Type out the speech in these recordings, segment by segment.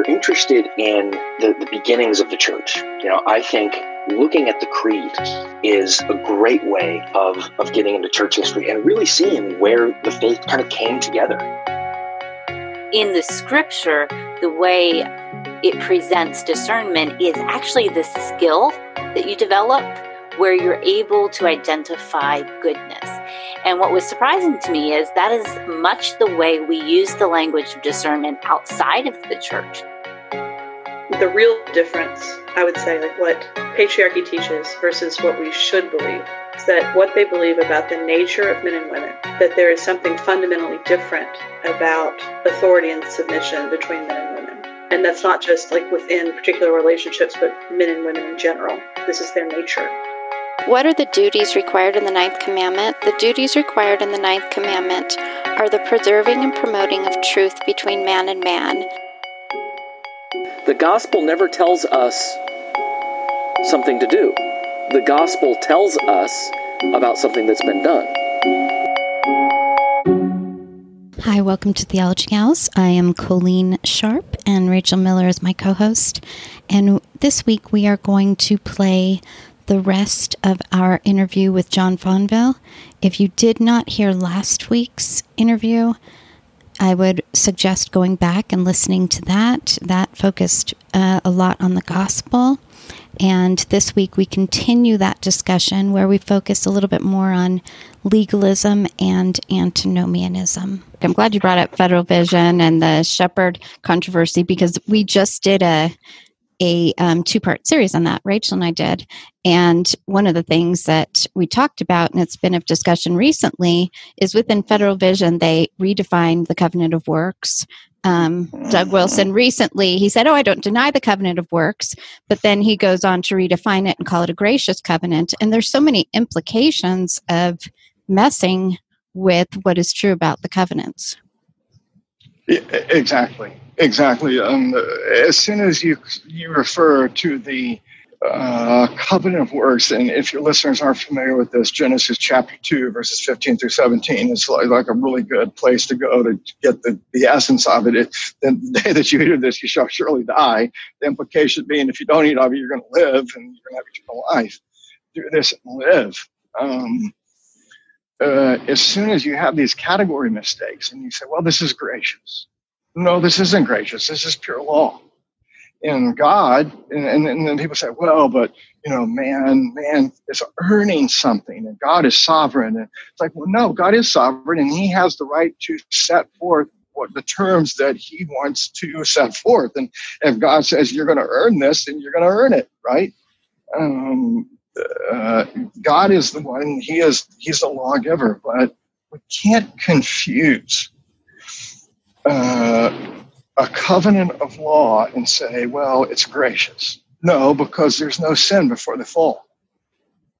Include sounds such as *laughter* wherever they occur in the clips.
You're interested in the, the beginnings of the church, you know, I think looking at the creed is a great way of, of getting into church history and really seeing where the faith kind of came together. In the scripture, the way it presents discernment is actually the skill that you develop where you're able to identify goodness. And what was surprising to me is that is much the way we use the language of discernment outside of the church. The real difference, I would say, like what patriarchy teaches versus what we should believe, is that what they believe about the nature of men and women, that there is something fundamentally different about authority and submission between men and women. And that's not just like within particular relationships, but men and women in general. This is their nature. What are the duties required in the ninth commandment? The duties required in the ninth commandment are the preserving and promoting of truth between man and man. The gospel never tells us something to do. The gospel tells us about something that's been done. Hi, welcome to Theology Gals. I am Colleen Sharp, and Rachel Miller is my co host. And this week we are going to play the rest of our interview with John Fonville. If you did not hear last week's interview, I would suggest going back and listening to that. That focused uh, a lot on the gospel. And this week we continue that discussion where we focus a little bit more on legalism and antinomianism. I'm glad you brought up Federal Vision and the Shepherd controversy because we just did a a um, two part series on that. Rachel and I did. And one of the things that we talked about, and it's been of discussion recently, is within Federal Vision, they redefined the covenant of works. Um, Doug Wilson recently, he said, Oh, I don't deny the covenant of works, but then he goes on to redefine it and call it a gracious covenant. And there's so many implications of messing with what is true about the covenants. Exactly, exactly. Um, as soon as you you refer to the uh, covenant of works, and if your listeners aren't familiar with this, Genesis chapter two, verses fifteen through seventeen, is like, like a really good place to go to get the, the essence of it. it. Then the day that you eat of this, you shall surely die. The implication being, if you don't eat of it, you're going to live, and you're going to have eternal life. Do this and live. Um, uh, as soon as you have these category mistakes and you say, well, this is gracious. No, this isn't gracious. This is pure law. And God, and, and, and then people say, well, but, you know, man, man is earning something and God is sovereign. And it's like, well, no, God is sovereign and he has the right to set forth what the terms that he wants to set forth. And if God says you're going to earn this, then you're going to earn it, right? Um, uh, God is the one, He is He's the lawgiver, but we can't confuse uh, a covenant of law and say, well, it's gracious. No, because there's no sin before the fall.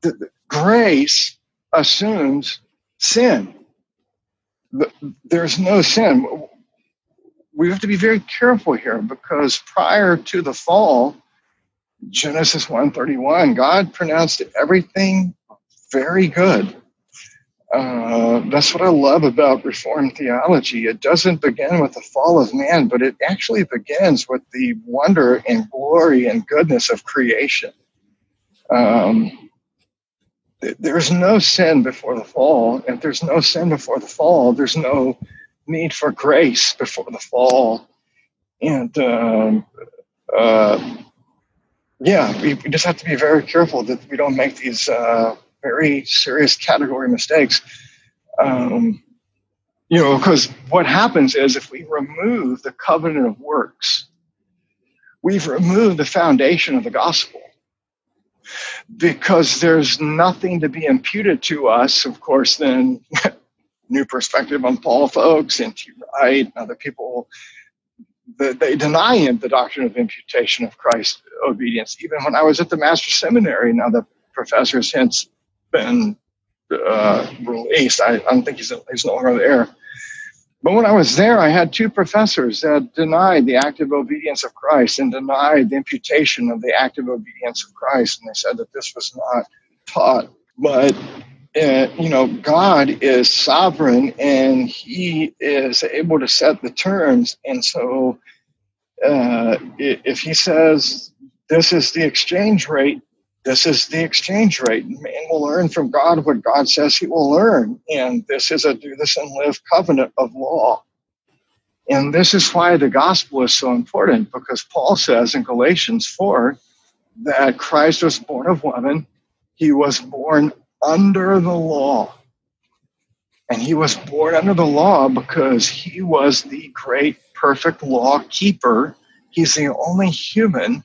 The, the grace assumes sin. The, there's no sin. We have to be very careful here because prior to the fall, Genesis 131, God pronounced everything very good. Uh, that's what I love about Reformed theology. It doesn't begin with the fall of man, but it actually begins with the wonder and glory and goodness of creation. Um, there's no sin before the fall. If there's no sin before the fall, there's no need for grace before the fall. And um, uh, yeah, we, we, just have to be very careful that we don't make these uh, very serious category mistakes. Um, you know, because what happens is if we remove the covenant of works, we've removed the foundation of the gospel. Because there's nothing to be imputed to us, of course, then *laughs* New Perspective on Paul folks, N.T. Wright, and other people, they deny him the doctrine of imputation of Christ obedience. Even when I was at the Master Seminary, now the professor has since been uh, released. I, I, don't think he's, he's no longer there. But when I was there, I had two professors that denied the active obedience of Christ and denied the imputation of the active obedience of Christ. And they said that this was not taught. But, uh, you know, God is sovereign and he is able to set the terms. And so uh, if he says this is the exchange rate, this is the exchange rate. Man will learn from God what God says he will learn. And this is a do this and live covenant of law. And this is why the gospel is so important because Paul says in Galatians 4 that Christ was born of woman, he was born under the law. And he was born under the law because he was the great, perfect law keeper. He's the only human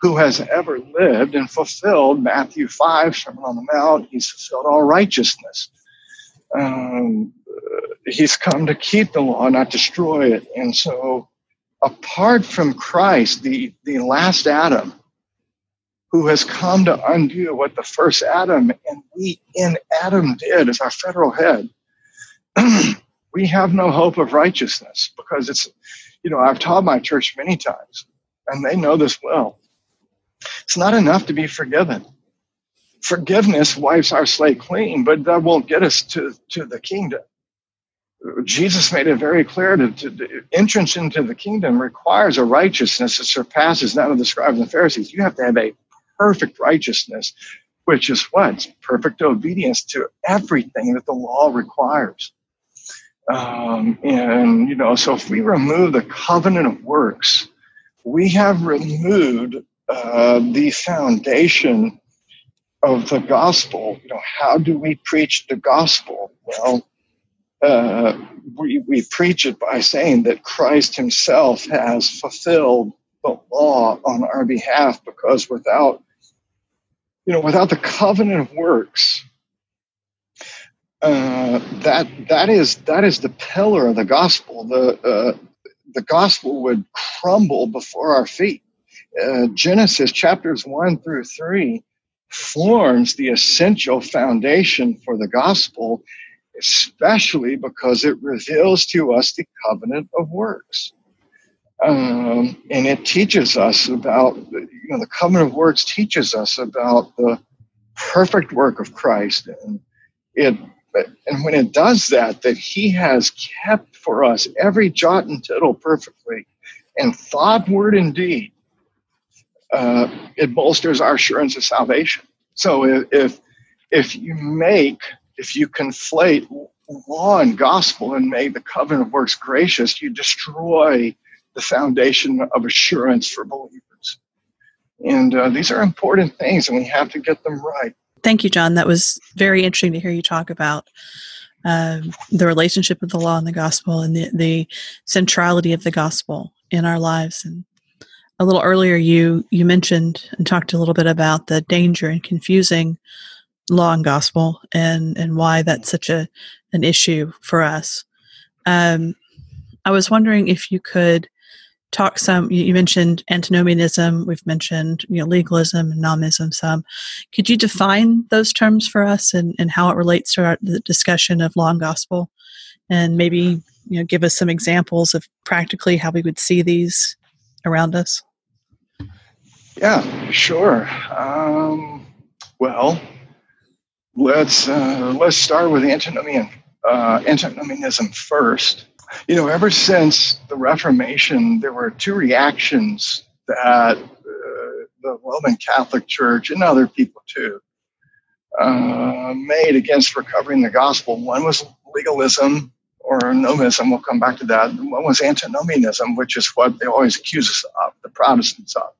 who has ever lived and fulfilled Matthew 5, Sermon on the Mount. He's fulfilled all righteousness. Um, he's come to keep the law, not destroy it. And so, apart from Christ, the, the last Adam, who has come to undo what the first Adam and we in Adam did as our federal head, *clears throat* we have no hope of righteousness because it's, you know, I've taught my church many times, and they know this well. It's not enough to be forgiven. Forgiveness wipes our slate clean, but that won't get us to, to the kingdom. Jesus made it very clear that entrance into the kingdom requires a righteousness that surpasses that of the scribes and Pharisees. You have to have a perfect righteousness, which is what? Perfect obedience to everything that the law requires. Um, and, you know, so if we remove the covenant of works, we have removed uh, the foundation of the gospel. You know, how do we preach the gospel? Well, uh, we, we preach it by saying that Christ himself has fulfilled the law on our behalf because without, you know, without the covenant of works, uh, that that is that is the pillar of the gospel. The uh, the gospel would crumble before our feet uh, Genesis chapters 1 through 3 forms the essential foundation for the gospel, especially because it reveals to us the covenant of works. Um, and it teaches us about, you know, the covenant of works teaches us about the perfect work of Christ. And it and when it does that, that he has kept for us every jot and tittle perfectly, and thought, word, and deed uh, it bolsters our assurance of salvation. So if if you make if you conflate law and gospel and make the covenant of works gracious, you destroy the foundation of assurance for believers. And uh, these are important things, and we have to get them right. Thank you, John. That was very interesting to hear you talk about uh, the relationship of the law and the gospel and the, the centrality of the gospel in our lives. And a little earlier you you mentioned and talked a little bit about the danger in confusing law and gospel and and why that's such a an issue for us um, i was wondering if you could talk some you mentioned antinomianism we've mentioned you know legalism and nomism some could you define those terms for us and, and how it relates to our, the discussion of law and gospel and maybe you know give us some examples of practically how we would see these around us? Yeah, sure. Um, well, let's uh, let's start with antinomian uh, antinomianism first. You know, ever since the Reformation, there were two reactions that uh, the Roman Catholic Church and other people too uh, made against recovering the gospel. One was legalism, or nomism, we'll come back to that. One was antinomianism, which is what they always accuse us of, the Protestants of.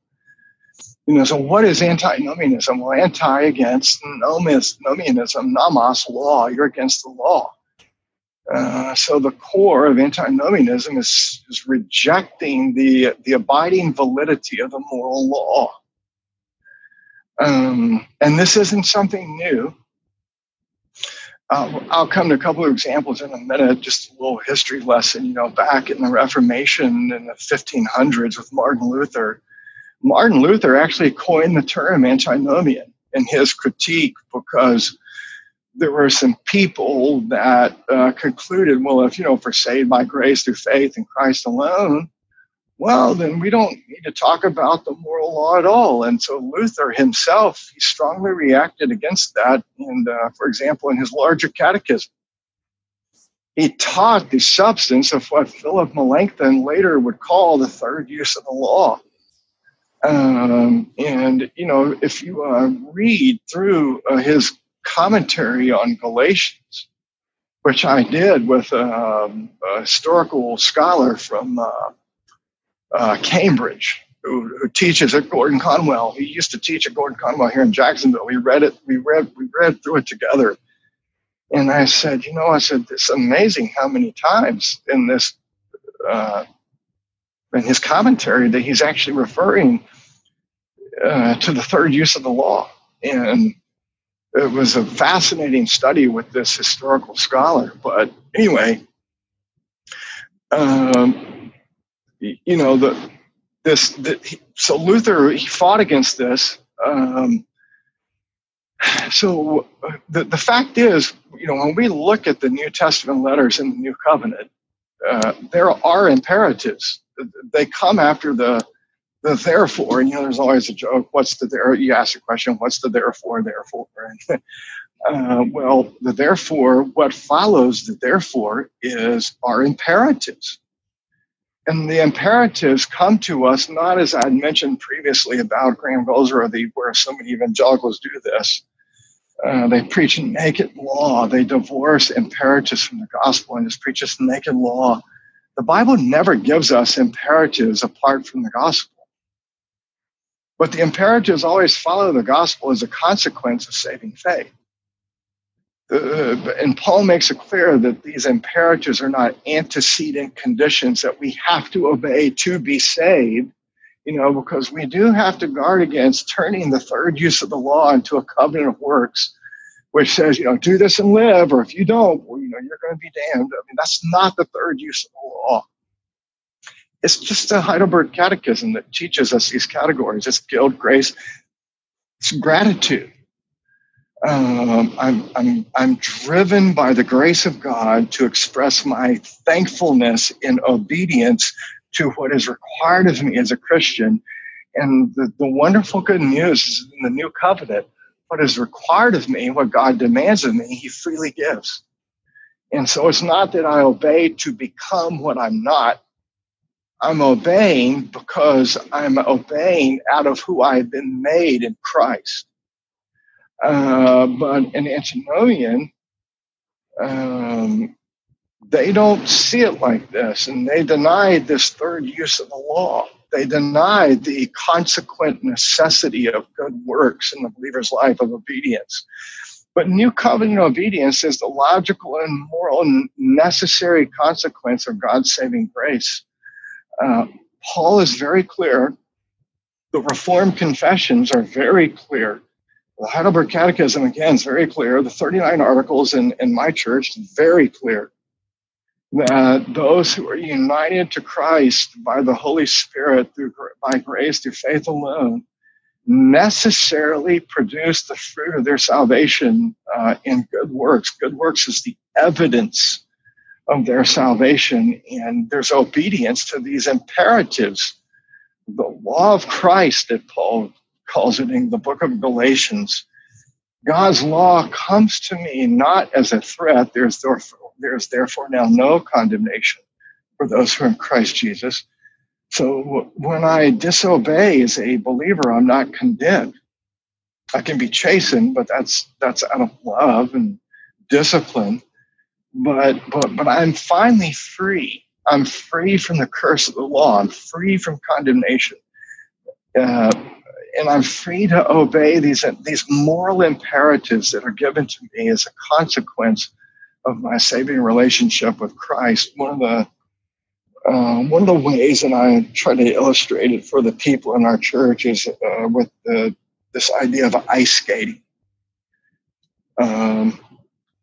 You know, so what is antinomianism? Well, anti against nomis, nomianism, nomos, law. You're against the law. Uh, so the core of antinomianism is, is rejecting the, the abiding validity of the moral law. Um, and this isn't something new. uh, I'll come to a couple of examples in a minute, just a little history lesson. You know, back in the Reformation in the 1500s with Martin Luther, Martin Luther actually coined the term antinomian in his critique because there were some people that uh, concluded, well, if, you know, we're saved by grace through faith in Christ alone, well, then we don't need to talk about the moral law at all. And so Luther himself, he strongly reacted against that. And uh, for example, in his larger catechism, he taught the substance of what Philip Melanchthon later would call the third use of the law. Um, and, you know, if you uh, read through uh, his commentary on Galatians, which I did with um, a historical scholar from uh, uh, Cambridge, who, who, teaches at Gordon Conwell. He used to teach at Gordon Conwell here in Jacksonville. We read it. We read. We read through it together. And I said, you know, I said, it's amazing how many times in this, uh, in his commentary, that he's actually referring uh, to the third use of the law. And it was a fascinating study with this historical scholar. But anyway, um, you know the this the, so Luther he fought against this. Um, so the the fact is, you know, when we look at the New Testament letters in the New Covenant, uh, there are imperatives. They come after the the therefore, you know, there's always a joke. What's the there? You ask the question, what's the therefore? Therefore, and, *laughs* uh, well, the therefore, what follows the therefore is our imperatives. And the imperatives come to us not as I'd mentioned previously about Graham Goldsworthy, where so many evangelicals do this. Uh, they preach naked law. They divorce imperatives from the gospel and just preach this naked law. The Bible never gives us imperatives apart from the gospel. But the imperatives always follow the gospel as a consequence of saving faith uh, and Paul makes it clear that these imperatives are not antecedent conditions that we have to obey to be saved, you know, because we do have to guard against turning the third use of the law into a covenant of works, which says, you know, do this and live, or if you don't, well, you know, you're going to be damned. I mean, that's not the third use of the law. It's just a Heidelberg Catechism that teaches us these categories. It's guilt, grace, it's gratitude um, I'm, I'm, I'm driven by the grace of God to express my thankfulness in obedience to what is required of me as a Christian. And the, the wonderful good news is in the new covenant, what is required of me, what God demands of me, He freely gives. And so it's not that I obey to become what I'm not. I'm obeying because I'm obeying out of who I've been made in Christ. Uh, but in antinomian, um, they don't see it like this, and they deny this third use of the law. They deny the consequent necessity of good works in the believer's life of obedience. But new covenant obedience is the logical and moral necessary consequence of God's saving grace. Uh, Paul is very clear. The Reformed confessions are very clear the Heidelberg Catechism, again, is very clear. The 39 articles in, in my church, very clear that those who are united to Christ by the Holy Spirit through by grace through faith alone necessarily produce the fruit of their salvation uh, in good works. Good works is the evidence of their salvation, and there's obedience to these imperatives. The law of Christ that Paul calls it in the book of Galatians. God's law comes to me not as a threat. There's therefore, there's therefore now no condemnation for those who are in Christ Jesus. So when I disobey as a believer, I'm not condemned. I can be chastened, but that's that's out of love and discipline. But but but I'm finally free. I'm free from the curse of the law. I'm free from condemnation. Uh, and I'm free to obey these, these moral imperatives that are given to me as a consequence of my saving relationship with Christ. One of the uh, one of the ways, and I try to illustrate it for the people in our church, is uh, with the, this idea of ice skating. Um,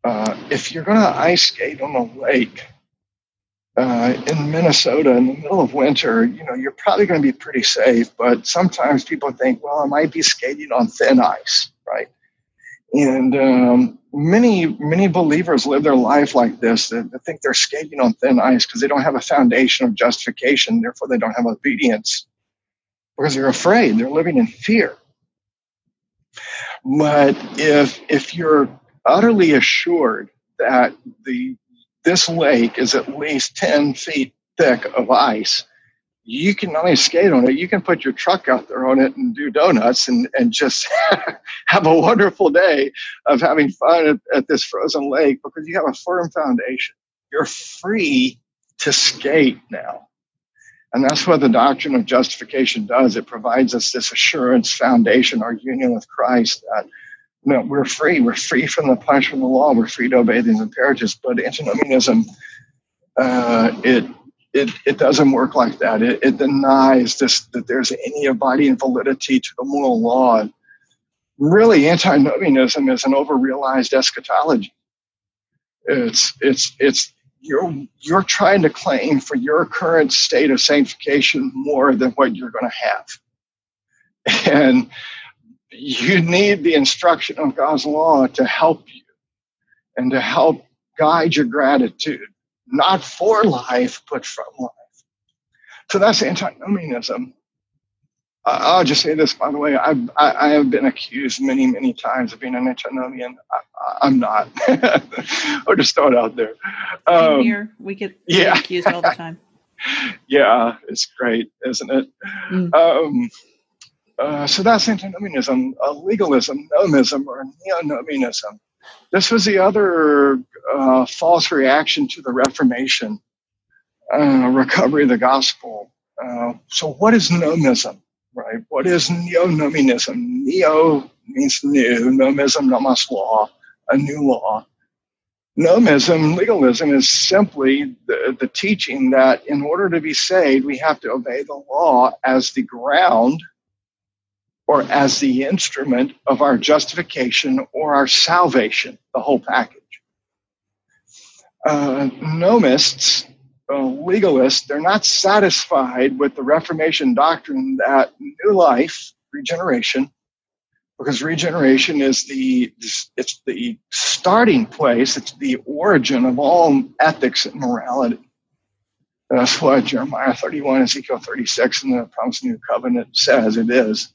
uh, if you're going to ice skate on a lake uh, in Minnesota in the middle of winter, you know, you're probably going to be pretty safe. But sometimes people think, well, I might be skating on thin ice, right? And um, many, many believers live their life like this. They, they think they're skating on thin ice because they don't have a foundation of justification. Therefore, they don't have obedience because they're afraid. They're living in fear. But if if you're utterly assured that the this lake is at least 10 feet thick of ice, you can not only skate on it, you can put your truck out there on it and do donuts and, and just *laughs* have a wonderful day of having fun at, at this frozen lake because you have a firm foundation. You're free to skate now. And that's what the doctrine of justification does. It provides us this assurance foundation, our union with Christ, that know, we're free. We're free from the punishment of the law. We're free to obey these imperatives. But antinomianism, uh, it it, it doesn't work like that. It, it denies this that there's any abiding validity to the moral law. Really, antinomianism is an overrealized eschatology. It's it's it's you're you're trying to claim for your current state of sanctification more than what you're going to have, and you need the instruction of God's law to help you and to help guide your gratitude not for life, but from life. So that's antinomianism. Uh, I'll just say this, by the way. I've, I, I, have been accused many, many times of being an antinomian. I, am not. *laughs* I'll just throw it out there. Um, here, we get yeah. accused all the *laughs* time. yeah, it's great, isn't it? Mm. Um, uh, so that's antinomianism, uh, legalism, nomism, or neo-nomianism. This was the other uh, false reaction to the Reformation, uh, recovery of the gospel. So, what is nomism, right? What is neo-nomianism? Neo means new, nomism, nomos law, a new law. Nomism, legalism, is simply the, the teaching that in order to be saved, we have to obey the law as the ground or as the instrument of our justification or our salvation, the whole package. Uh, nomists, uh, legalists, they're not satisfied with the Reformation doctrine that new life, regeneration, because regeneration is the it's the starting place, it's the origin of all ethics and morality. That's what Jeremiah 31, Ezekiel 36, and the Promised New Covenant says it is.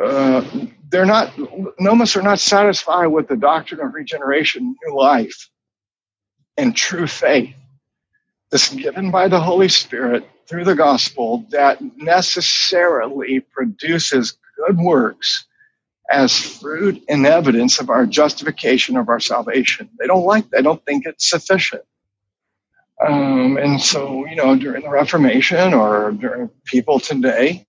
Uh, they're not, nomists are not satisfied with the doctrine of regeneration, new life, and true faith. This given by the Holy Spirit through the gospel that necessarily produces good works as fruit and evidence of our justification of our salvation. They don't like. They don't think it's sufficient. Um, and so, you know, during the Reformation or during people today,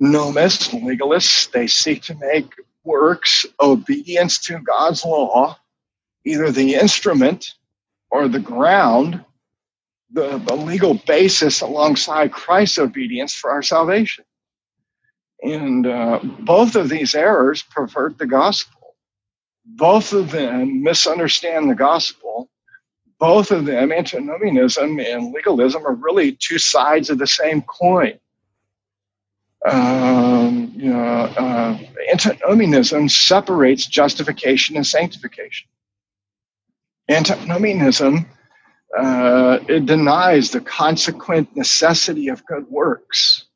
nomists, legalists, they seek to make works obedience to God's law, either the instrument or the ground, the, the legal basis alongside Christ's obedience for our salvation. And uh, both of these errors pervert the gospel. Both of them misunderstand the gospel. Both of them, antinomianism and legalism, are really two sides of the same coin um, know, uh, antinomianism separates justification and sanctification. Antinomianism uh, it denies the consequent necessity of good works,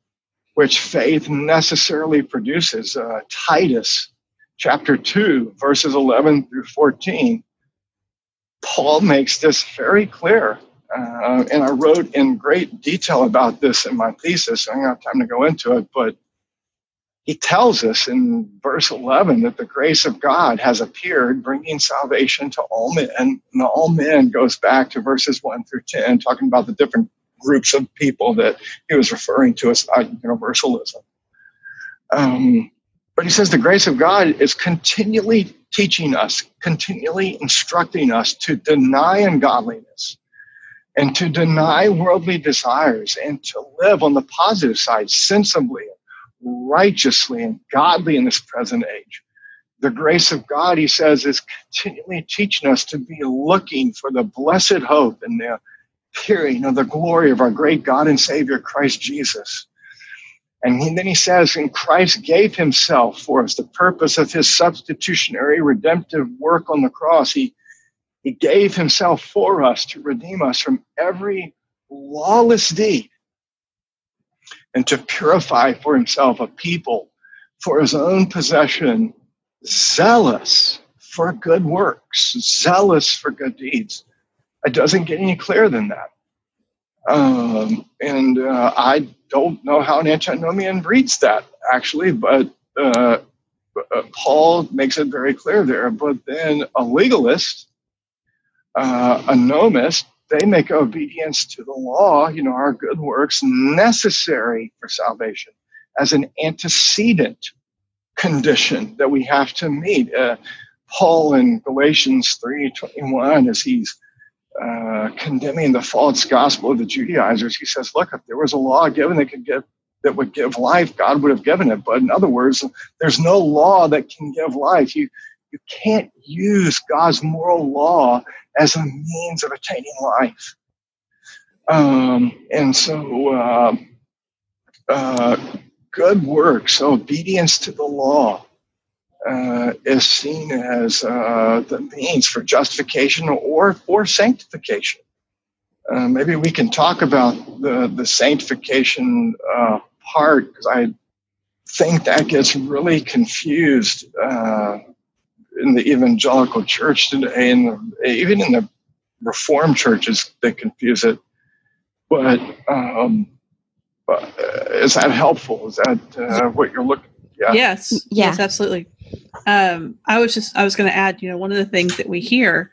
which faith necessarily produces. Uh, Titus chapter 2, verses 11 through 14. Paul makes this very clear. Uh, and I wrote in great detail about this in my thesis. I don't have time to go into it, but he tells us in verse 11 that the grace of God has appeared, bringing salvation to all men. And all men goes back to verses 1 through 10, talking about the different groups of people that he was referring to as universalism. Um, but he says the grace of God is continually teaching us, continually instructing us to deny ungodliness and to deny worldly desires and to live on the positive side sensibly, righteously, and godly in this present age. the grace of God, he says, is continually teaching us to be looking for the blessed hope and the appearing of the glory of our great God and Savior, Christ Jesus. And then he says, and Christ gave himself for us the purpose of his substitutionary redemptive work on the cross. He, he gave himself for us to redeem us from every lawless deed and to purify for himself a people for his own possession, zealous for good works, zealous for good deeds. It doesn't get any clearer than that. Um, and uh, I don't know how an antinomian reads that actually, but uh, uh, Paul makes it very clear there. But then a legalist, uh, a nomist, they make obedience to the law, you know, our good works necessary for salvation as an antecedent condition that we have to meet. Uh, Paul in Galatians 3:21, as he's uh, condemning the false gospel of the Judaizers, he says, "Look, if there was a law given that could give that would give life, God would have given it. But in other words, there's no law that can give life. You you can't use God's moral law as a means of attaining life. Um, and so, uh, uh, good works, obedience to the law, uh, is seen as uh, the means for justification or for sanctification. Uh, maybe we can talk about the, the sanctification uh, part because I think that gets really confused in the evangelical church today, and even in the Reformed churches, they confuse it. But um, uh, is that helpful? Is that uh, what you're looking? Yeah. Yes. Yeah. Yes, absolutely. Um, I was just I was going to add. You know, one of the things that we hear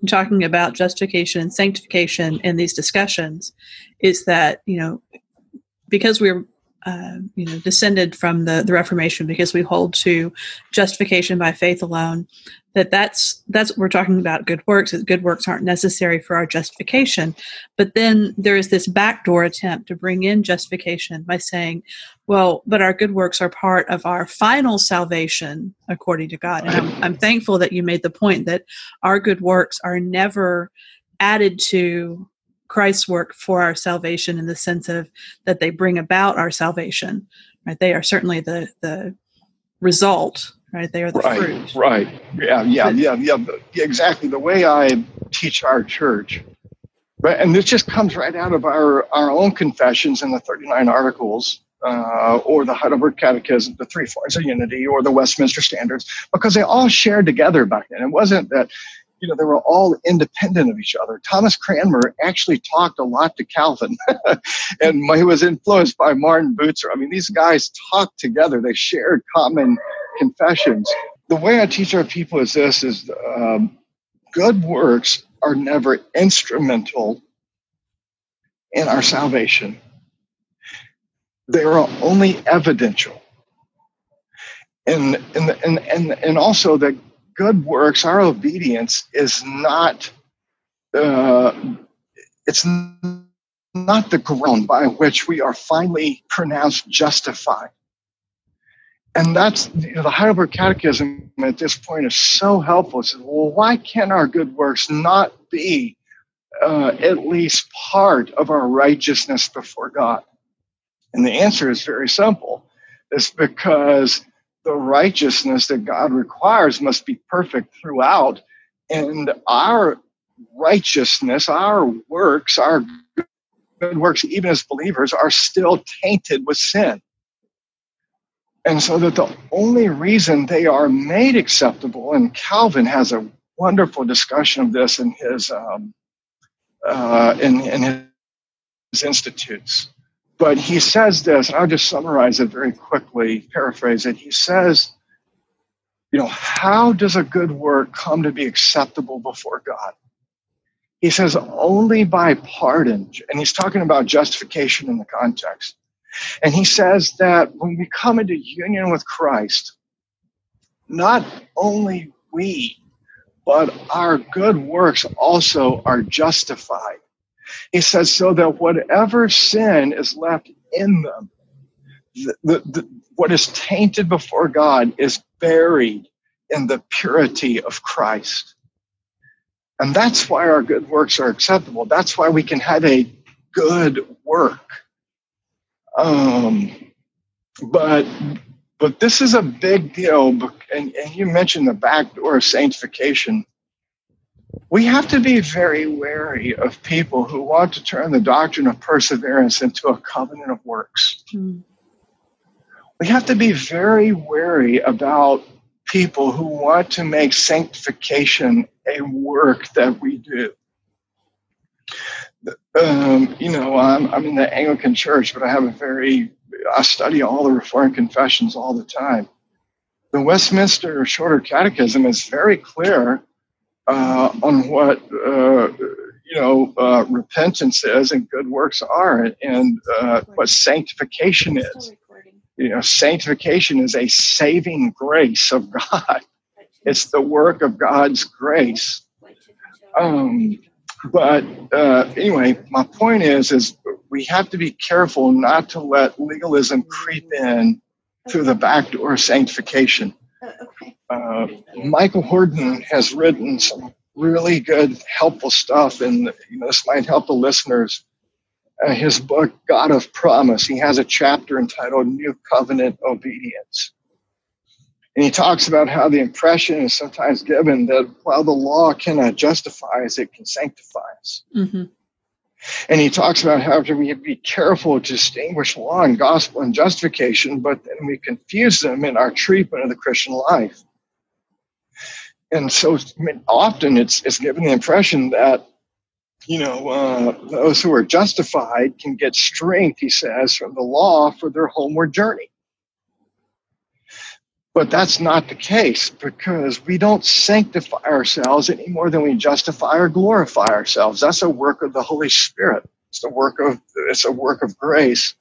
in talking about justification and sanctification in these discussions is that you know because we're uh, you know descended from the, the reformation because we hold to justification by faith alone that that's that's what we're talking about good works that good works aren't necessary for our justification. But then there is this backdoor attempt to bring in justification by saying well but our good works are part of our final salvation according to god. And i'm, I'm thankful that you made the point that our good works are never added to Christ's work for our salvation in the sense of that they bring about our salvation. Right? They are certainly the the result. Right? They are the right, fruit. Right. Yeah. Yeah. Yeah. Yeah. Exactly. The way I teach our church, right? and this just comes right out of our our own confessions in the thirty nine articles. Uh, or the Heidelberg Catechism, the Three Forms of Unity, or the Westminster Standards, because they all shared together back then. It wasn't that you know, they were all independent of each other. Thomas Cranmer actually talked a lot to Calvin, *laughs* and he was influenced by Martin Bucer. I mean, these guys talked together. They shared common confessions. The way I teach our people is this: is um, good works are never instrumental in our salvation. They are only evidential. And, and, and, and, and also that good works, our obedience is not uh, it's not the ground by which we are finally pronounced justified. And that's you know, the Heidelberg Catechism at this point is so helpful. It says, well, why can our good works not be uh, at least part of our righteousness before God? And the answer is very simple. It's because the righteousness that God requires must be perfect throughout. And our righteousness, our works, our good works, even as believers, are still tainted with sin. And so that the only reason they are made acceptable, and Calvin has a wonderful discussion of this in his um, uh, in, in his institutes. But he says this, and I'll just summarize it very quickly, paraphrase it. He says, you know, how does a good work come to be acceptable before God? He says, only by pardon. And he's talking about justification in the context. And he says that when we come into union with Christ, not only we, but our good works also are justified. He says, so that whatever sin is left in them, the, the, the, what is tainted before God is buried in the purity of Christ. And that's why our good works are acceptable. That's why we can have a good work. Um, but but this is a big deal. And, and you mentioned the back door of sanctification. We have to be very wary of people who want to turn the doctrine of perseverance into a covenant of works. Mm. We have to be very wary about people who want to make sanctification a work that we do. Um, you know, I'm, I'm in the Anglican Church, but I have a very, I study all the Reformed confessions all the time. The Westminster Shorter Catechism is very clear uh, on what, uh, you know, uh, repentance is and good works are and uh, what sanctification is you know, sanctification is a saving grace of *laughs* God. It's the work of God's grace. Um, but uh, anyway, my point is, is we have to be careful not to let legalism creep in through the back door of sanctification. Uh, Michael Horton has written some really good, helpful stuff, and you know, this might help the listeners uh, his book, God of Promise, he has a chapter entitled New Covenant Obedience. And he talks about how the impression is sometimes given that while the law cannot justify us, it can sanctify us. Mm-hmm. And he talks about how we be careful to distinguish law and gospel and justification, but then we confuse them in our treatment of the Christian life. And so I mean, often it's, it's given the impression that you know, uh, those who are justified can get strength, he says, from the law for their homeward journey. But that's not the case because we don't sanctify ourselves any more than we justify or glorify ourselves. That's a work of the Holy Spirit. It's a work of it's a work of grace.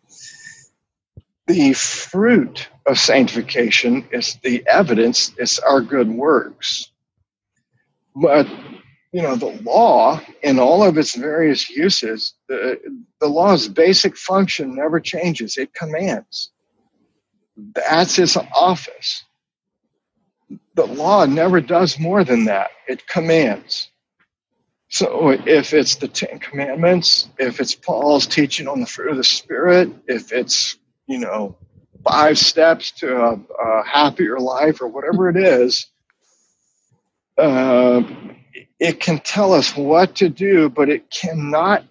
The fruit of sanctification is the evidence, it's our good works. But you know, the law in all of its various uses, the, the law's basic function never changes. It commands. That's his office. The law never does more than that. It commands. So if it's the Ten Commandments, if it's Paul's teaching on the fruit of the Spirit, if it's, you know, five steps to a, a happier life or whatever it is, uh, it can tell us what to do, but it cannot,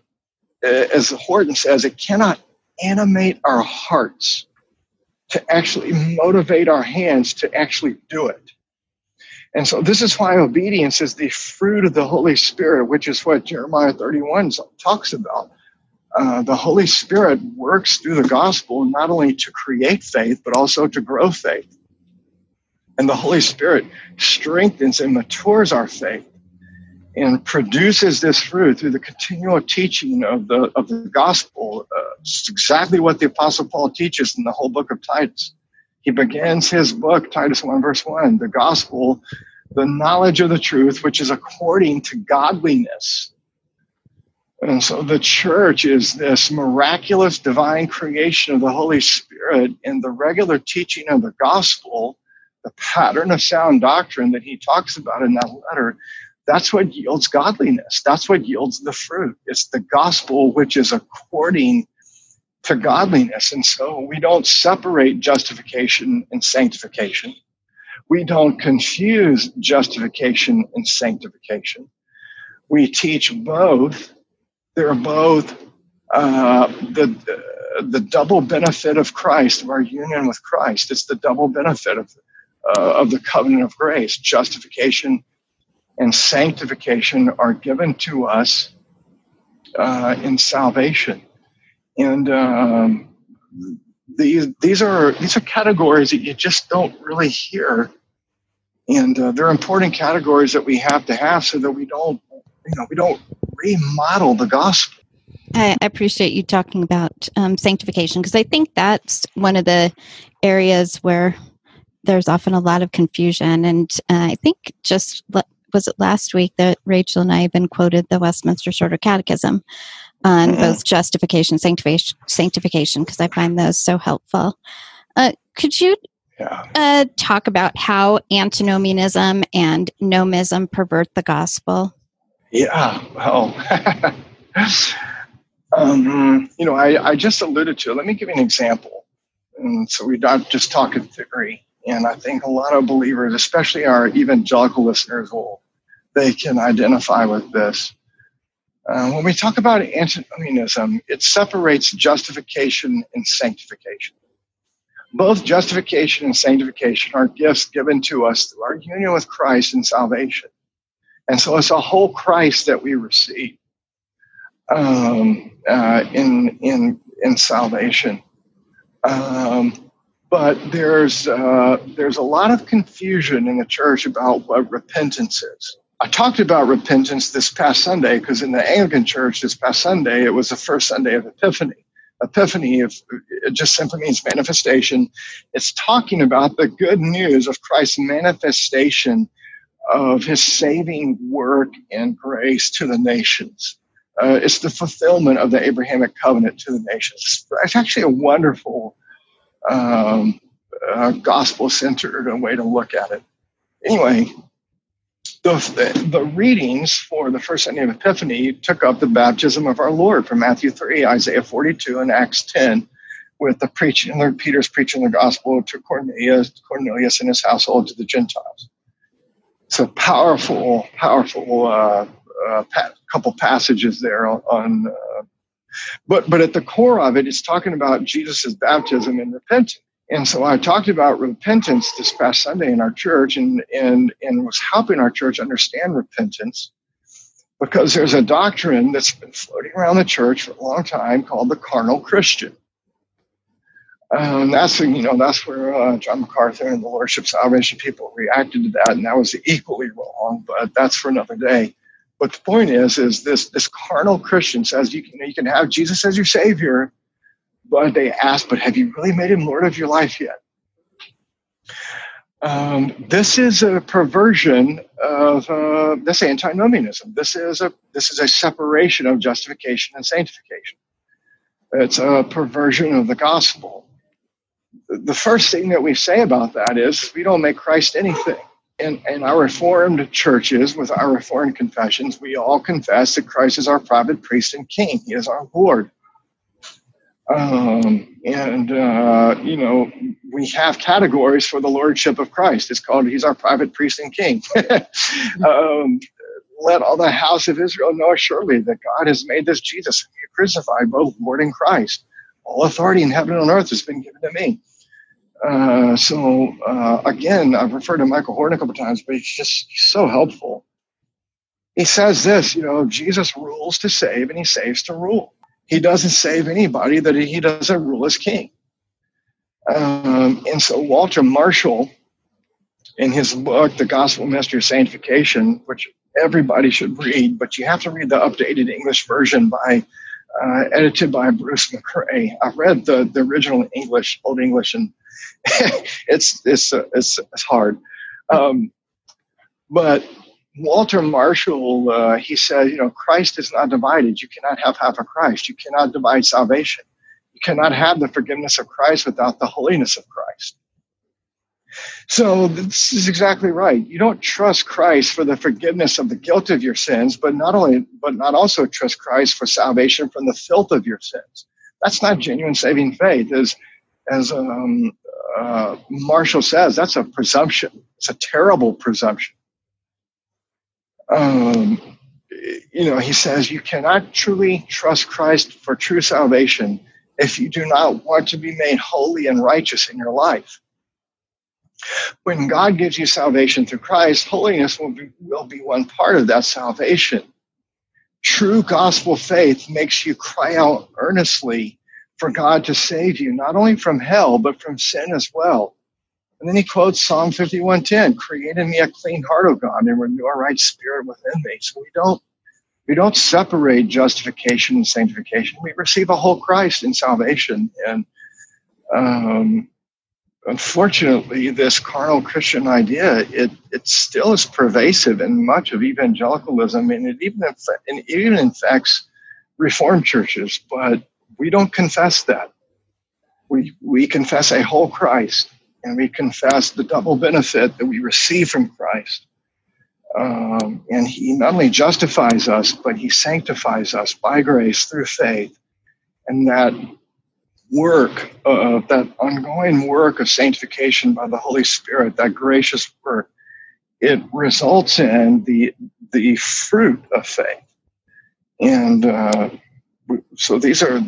as Horton says, it cannot animate our hearts to actually motivate our hands to actually do it. And so this is why obedience is the fruit of the Holy Spirit, which is what Jeremiah 31 talks about. Uh, the Holy Spirit works through the gospel not only to create faith, but also to grow faith. And the Holy Spirit strengthens and matures our faith and produces this fruit through the continual teaching of the of the gospel. Uh, it's exactly what the apostle Paul teaches in the whole book of Titus. He begins his book, Titus 1, verse 1, the gospel, the knowledge of the truth, which is according to godliness. And so the church is this miraculous divine creation of the Holy Spirit in the regular teaching of the gospel, the pattern of sound doctrine that he talks about in that letter that's what yields godliness. That's what yields the fruit. It's the gospel which is according to godliness. And so we don't separate justification and sanctification. We don't confuse justification and sanctification. We teach both. They're both uh, the, the double benefit of Christ, of our union with Christ. It's the double benefit of, uh, of the covenant of grace, justification and sanctification are given to us uh, in salvation. And um, these these are these are categories that you just don't really hear, and uh, they're important categories that we have to have so that we don't you know we don't remodel the gospel. I appreciate you talking about um, sanctification because I think that's one of the areas where there's often a lot of confusion, and uh, I think just was it last week that Rachel and I even quoted the Westminster Shorter Catechism on mm-hmm. both justification, sanctification, sanctification, because I find those so helpful. Uh, could you yeah. uh, talk about how antinomianism and nomism pervert the gospel? Yeah, well, *laughs* um, you know, I, I just alluded to it. Let me give you an example. And so we're not just talking theory. And I think a lot of believers, especially our evangelical listeners, will they can identify with this. Uh, when we talk about antinomianism, it separates justification and sanctification. Both justification and sanctification are gifts given to us through our union with Christ in salvation. And so it's a whole Christ that we receive um, uh, in, in, in salvation. Um, but there's, uh, there's a lot of confusion in the church about what repentance is. I talked about repentance this past Sunday because in the Anglican Church this past Sunday, it was the first Sunday of Epiphany. Epiphany, if it just simply means manifestation, it's talking about the good news of Christ's manifestation of his saving work and grace to the nations. Uh, it's the fulfillment of the Abrahamic covenant to the nations. It's actually a wonderful um, uh, gospel centered way to look at it. Anyway, the, the readings for the first Sunday of Epiphany took up the baptism of our Lord from Matthew 3, Isaiah 42, and Acts 10, with the preaching, Peter's preaching the gospel to Cornelius, Cornelius and his household to the Gentiles. It's a powerful, powerful uh, uh, couple passages there on. on uh, but but at the core of it, it's talking about Jesus' baptism and repentance. And so I talked about repentance this past Sunday in our church and, and, and was helping our church understand repentance because there's a doctrine that's been floating around the church for a long time called the carnal Christian. Um, that's you know that's where uh, John MacArthur and the Lordship Salvation people reacted to that, and that was equally wrong. But that's for another day. But the point is, is this this carnal Christian says you can you can have Jesus as your Savior, but they ask, but have you really made him Lord of your life yet? Um, this is a perversion of uh, this antinomianism. This is a this is a separation of justification and sanctification. It's a perversion of the gospel. The first thing that we say about that is we don't make Christ anything. In, in our Reformed churches, with our Reformed confessions, we all confess that Christ is our prophet, priest and king. He is our Lord. Um, and, uh, you know, we have categories for the Lordship of Christ. It's called He's our prophet, priest and king. *laughs* um, let all the house of Israel know surely that God has made this Jesus crucified, both Lord and Christ. All authority in heaven and on earth has been given to me. Uh, so uh, again, I've referred to Michael Horton a couple times, but he's just so helpful. He says this, you know, Jesus rules to save and he saves to rule he doesn't save anybody that he doesn't rule as king. Um, and so Walter Marshall, in his book, The Gospel Mystery of Sanctification, which everybody should read, but you have to read the updated English version by uh, edited by Bruce McRae. I read the, the original English, Old English, and *laughs* it's it's uh, it's, it's hard. Um, but Walter Marshall, uh, he said, you know, Christ is not divided. You cannot have half a Christ. You cannot divide salvation. You cannot have the forgiveness of Christ without the holiness of Christ. So this is exactly right. You don't trust Christ for the forgiveness of the guilt of your sins, but not only, but not also trust Christ for salvation from the filth of your sins. That's not genuine saving faith. As as um, uh, Marshall says, that's a presumption. It's a terrible presumption um, you know, he says, you cannot truly trust Christ for true salvation if you do not want to be made holy and righteous in your life. When God gives you salvation through Christ, holiness will be, will be one part of that salvation. True gospel faith makes you cry out earnestly for God to save you, not only from hell, but from sin as well. And then he quotes Psalm 51:10, create in me a clean heart, O God, and renew a right spirit within me. So we don't we don't separate justification and sanctification. We receive a whole Christ in salvation. And um, unfortunately, this carnal Christian idea, it, it still is pervasive in much of evangelicalism, and it even, it even infects Reformed churches, but we don't confess that. We, we confess a whole Christ and we confess the double benefit that we receive from Christ. Um, and he not only justifies us, but he sanctifies us by grace through faith. And that work, uh, that ongoing work of sanctification by the Holy Spirit, that gracious work, it results in the the fruit of faith. And uh, so these are.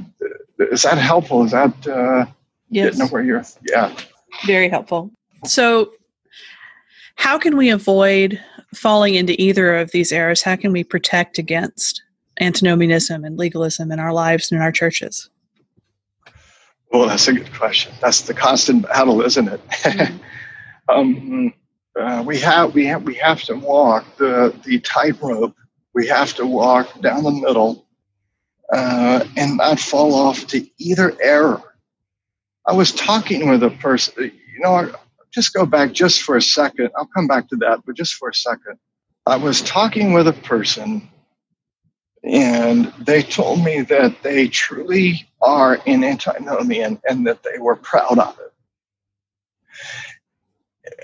Is that helpful? Is that uh, yes. getting where you're? Yeah. Very helpful. So, how can we avoid falling into either of these errors? How can we protect against antinomianism and legalism in our lives and in our churches? Well, that's a good question. That's the constant battle, isn't it? Mm-hmm. *laughs* um, uh, we have we have we have to walk the the tightrope. We have to walk down the middle uh, and not fall off to either error. I was talking with a person. You know, just go back just for a second. I'll come back to that, but just for a second. I was talking with a person and they told me that they truly are an antinomian and that they were proud of it.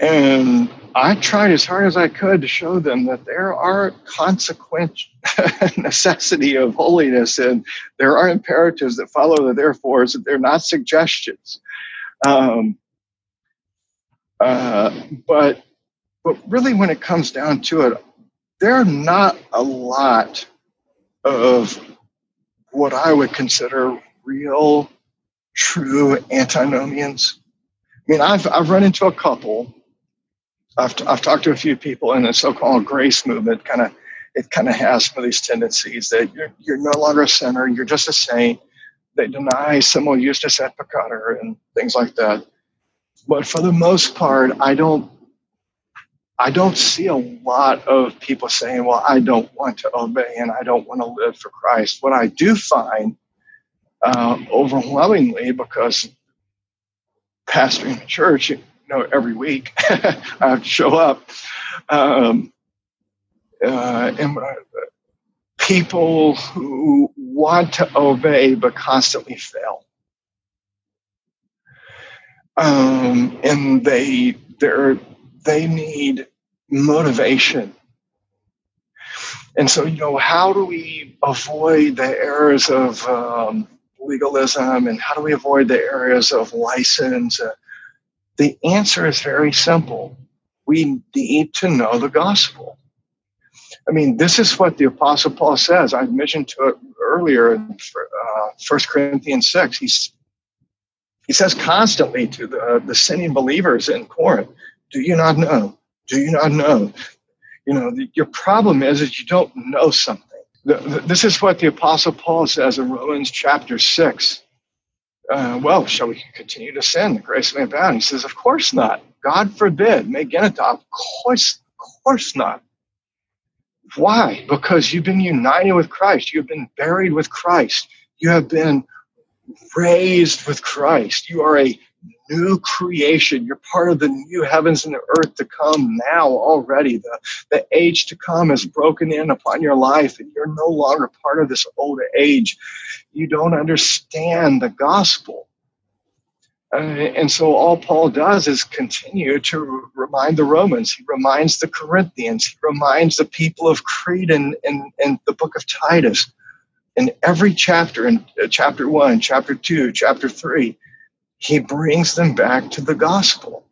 And I tried as hard as I could to show them that there are consequent *laughs* necessity of holiness and there are imperatives that follow the therefores, that they're not suggestions. Um, uh, but but really, when it comes down to it, there are not a lot of what I would consider real, true antinomians. I mean, I've I've run into a couple. I've I've talked to a few people in the so-called grace movement. Kind of, it kind of has some of these tendencies that you're you're no longer a sinner. You're just a saint. They deny simul justus et peccator and things like that. But for the most part, I don't I don't see a lot of people saying, well, I don't want to obey and I don't want to live for Christ. What I do find uh, overwhelmingly, because pastoring the church, you know, every week *laughs* I have to show up, um, uh, and uh, people who want to obey but constantly fail. Um, and they they're they need motivation. And so, you know, how do we avoid the errors of um, legalism and how do we avoid the areas of license? Uh, the answer is very simple. We need to know the gospel. I mean, this is what the Apostle Paul says. I mentioned to it earlier in uh, 1 Corinthians 6. He's, he says constantly to the, the sinning believers in Corinth, Do you not know? Do you not know? You know, the, your problem is that you don't know something. This is what the Apostle Paul says in Romans chapter 6. Uh, well, shall we continue to sin? The grace may abound. He says, Of course not. God forbid. May Of course, of course not. Why? Because you've been united with Christ. You've been buried with Christ. You have been raised with Christ. You are a new creation. You're part of the new heavens and the earth to come now already. The, the age to come has broken in upon your life, and you're no longer part of this old age. You don't understand the gospel. Uh, and so all Paul does is continue to remind the Romans. He reminds the Corinthians. He reminds the people of Crete in, in, in the book of Titus. In every chapter, in uh, chapter one, chapter two, chapter three, he brings them back to the gospel.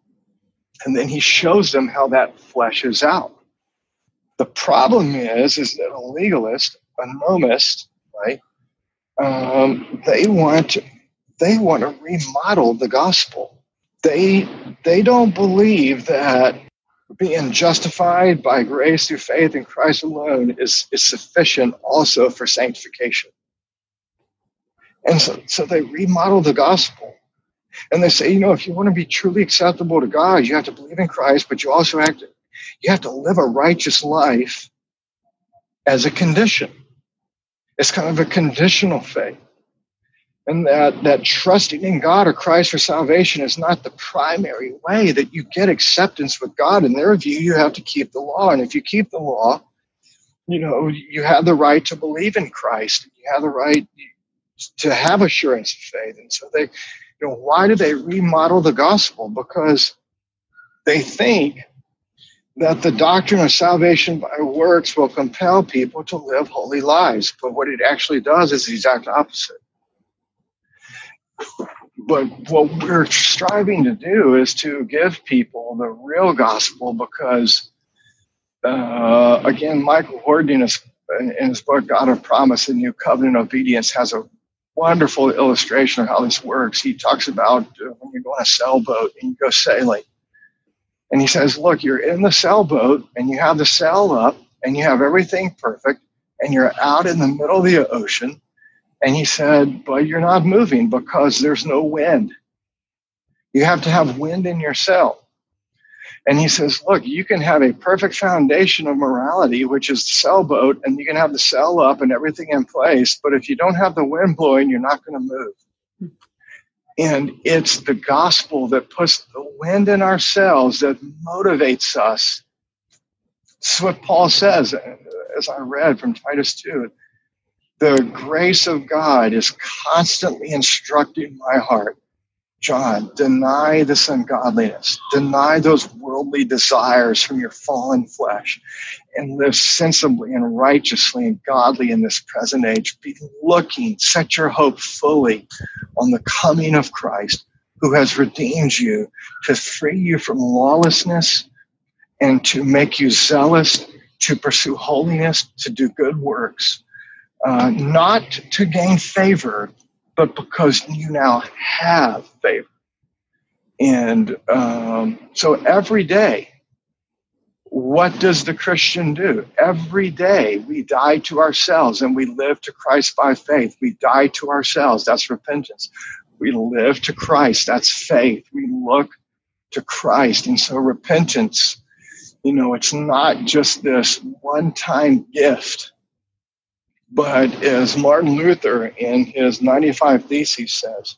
And then he shows them how that fleshes out. The problem is, is that a legalist, a nomist, right? Um, they want they want to remodel the gospel. They they don't believe that being justified by grace through faith in Christ alone is, is sufficient also for sanctification. And so, so they remodel the gospel. And they say, you know, if you want to be truly acceptable to God, you have to believe in Christ, but you also have to you have to live a righteous life as a condition. It's kind of a conditional faith. And that, that trusting in God or Christ for salvation is not the primary way that you get acceptance with God. In their view, you have to keep the law. And if you keep the law, you know, you have the right to believe in Christ. You have the right to have assurance of faith. And so they, You know, why do they remodel the gospel? Because they think that the doctrine of salvation by works will compel people to live holy lives. But what it actually does is the exact opposite. But what we're striving to do is to give people the real gospel because, uh, again, Michael Horton in his, in his book, God of Promise and New Covenant Obedience, has a wonderful illustration of how this works. He talks about uh, when you go on a sailboat and you go sailing and he says, Look, you're in the sailboat and you have the sail up and you have everything perfect and you're out in the middle of the ocean. And he said, But you're not moving because there's no wind. You have to have wind in your sail. And he says, Look, you can have a perfect foundation of morality, which is the sailboat, and you can have the sail up and everything in place. But if you don't have the wind blowing, you're not going to move. And it's the gospel that puts the wind in our sails that motivates us. Is what Paul says, as I read from Titus 2. The grace of God is constantly instructing my heart. John, deny this ungodliness, deny those worldly desires from your fallen flesh, and live sensibly and righteously and godly in this present age. Be looking, set your hope fully on the coming of Christ, who has redeemed you to free you from lawlessness and to make you zealous to pursue holiness, to do good works, uh, not to gain favor, but because you now have favor. And um, so every day, what does the Christian do? Every day we die to ourselves and we live to Christ by faith. We die to ourselves. That's repentance. We live to Christ. That's faith. We look to Christ. And so repentance, you know, it's not just this one time gift, but as Martin Luther in his 95 Theses says,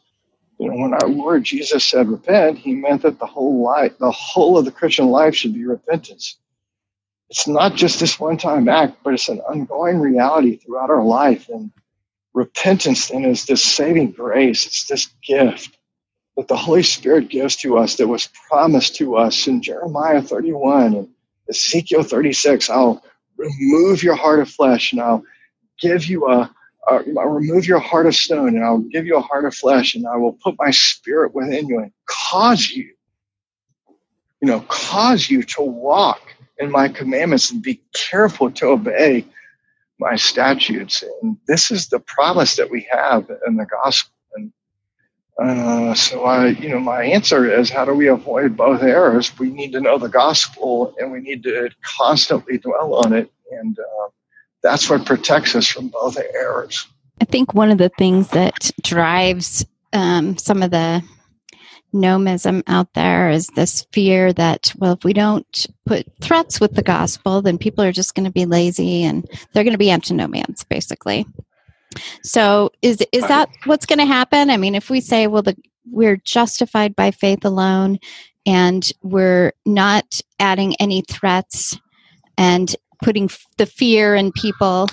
you know, when our Lord Jesus said repent, he meant that the whole life, the whole of the Christian life should be repentance it's not just this one time act, but it's an ongoing reality throughout our life. And repentance then is this saving grace, it's this gift that the Holy Spirit gives to us that was promised to us in Jeremiah 31 and Ezekiel 36. I'll remove your heart of flesh and I'll give you a, a I'll remove your heart of stone and I'll give you a heart of flesh and I will put my spirit within you and cause you, you know, cause you to walk in my commandments and be careful to obey my statutes. And this is the promise that we have in the gospel. And uh, so, I, you know, my answer is how do we avoid both errors? We need to know the gospel and we need to constantly dwell on it. And uh, that's what protects us from both errors. I think one of the things that drives um, some of the nomism out there is this fear that well if we don't put threats with the gospel then people are just going to be lazy and they're going to be antinomians basically so is is that what's going to happen i mean if we say well the we're justified by faith alone and we're not adding any threats and putting the fear in people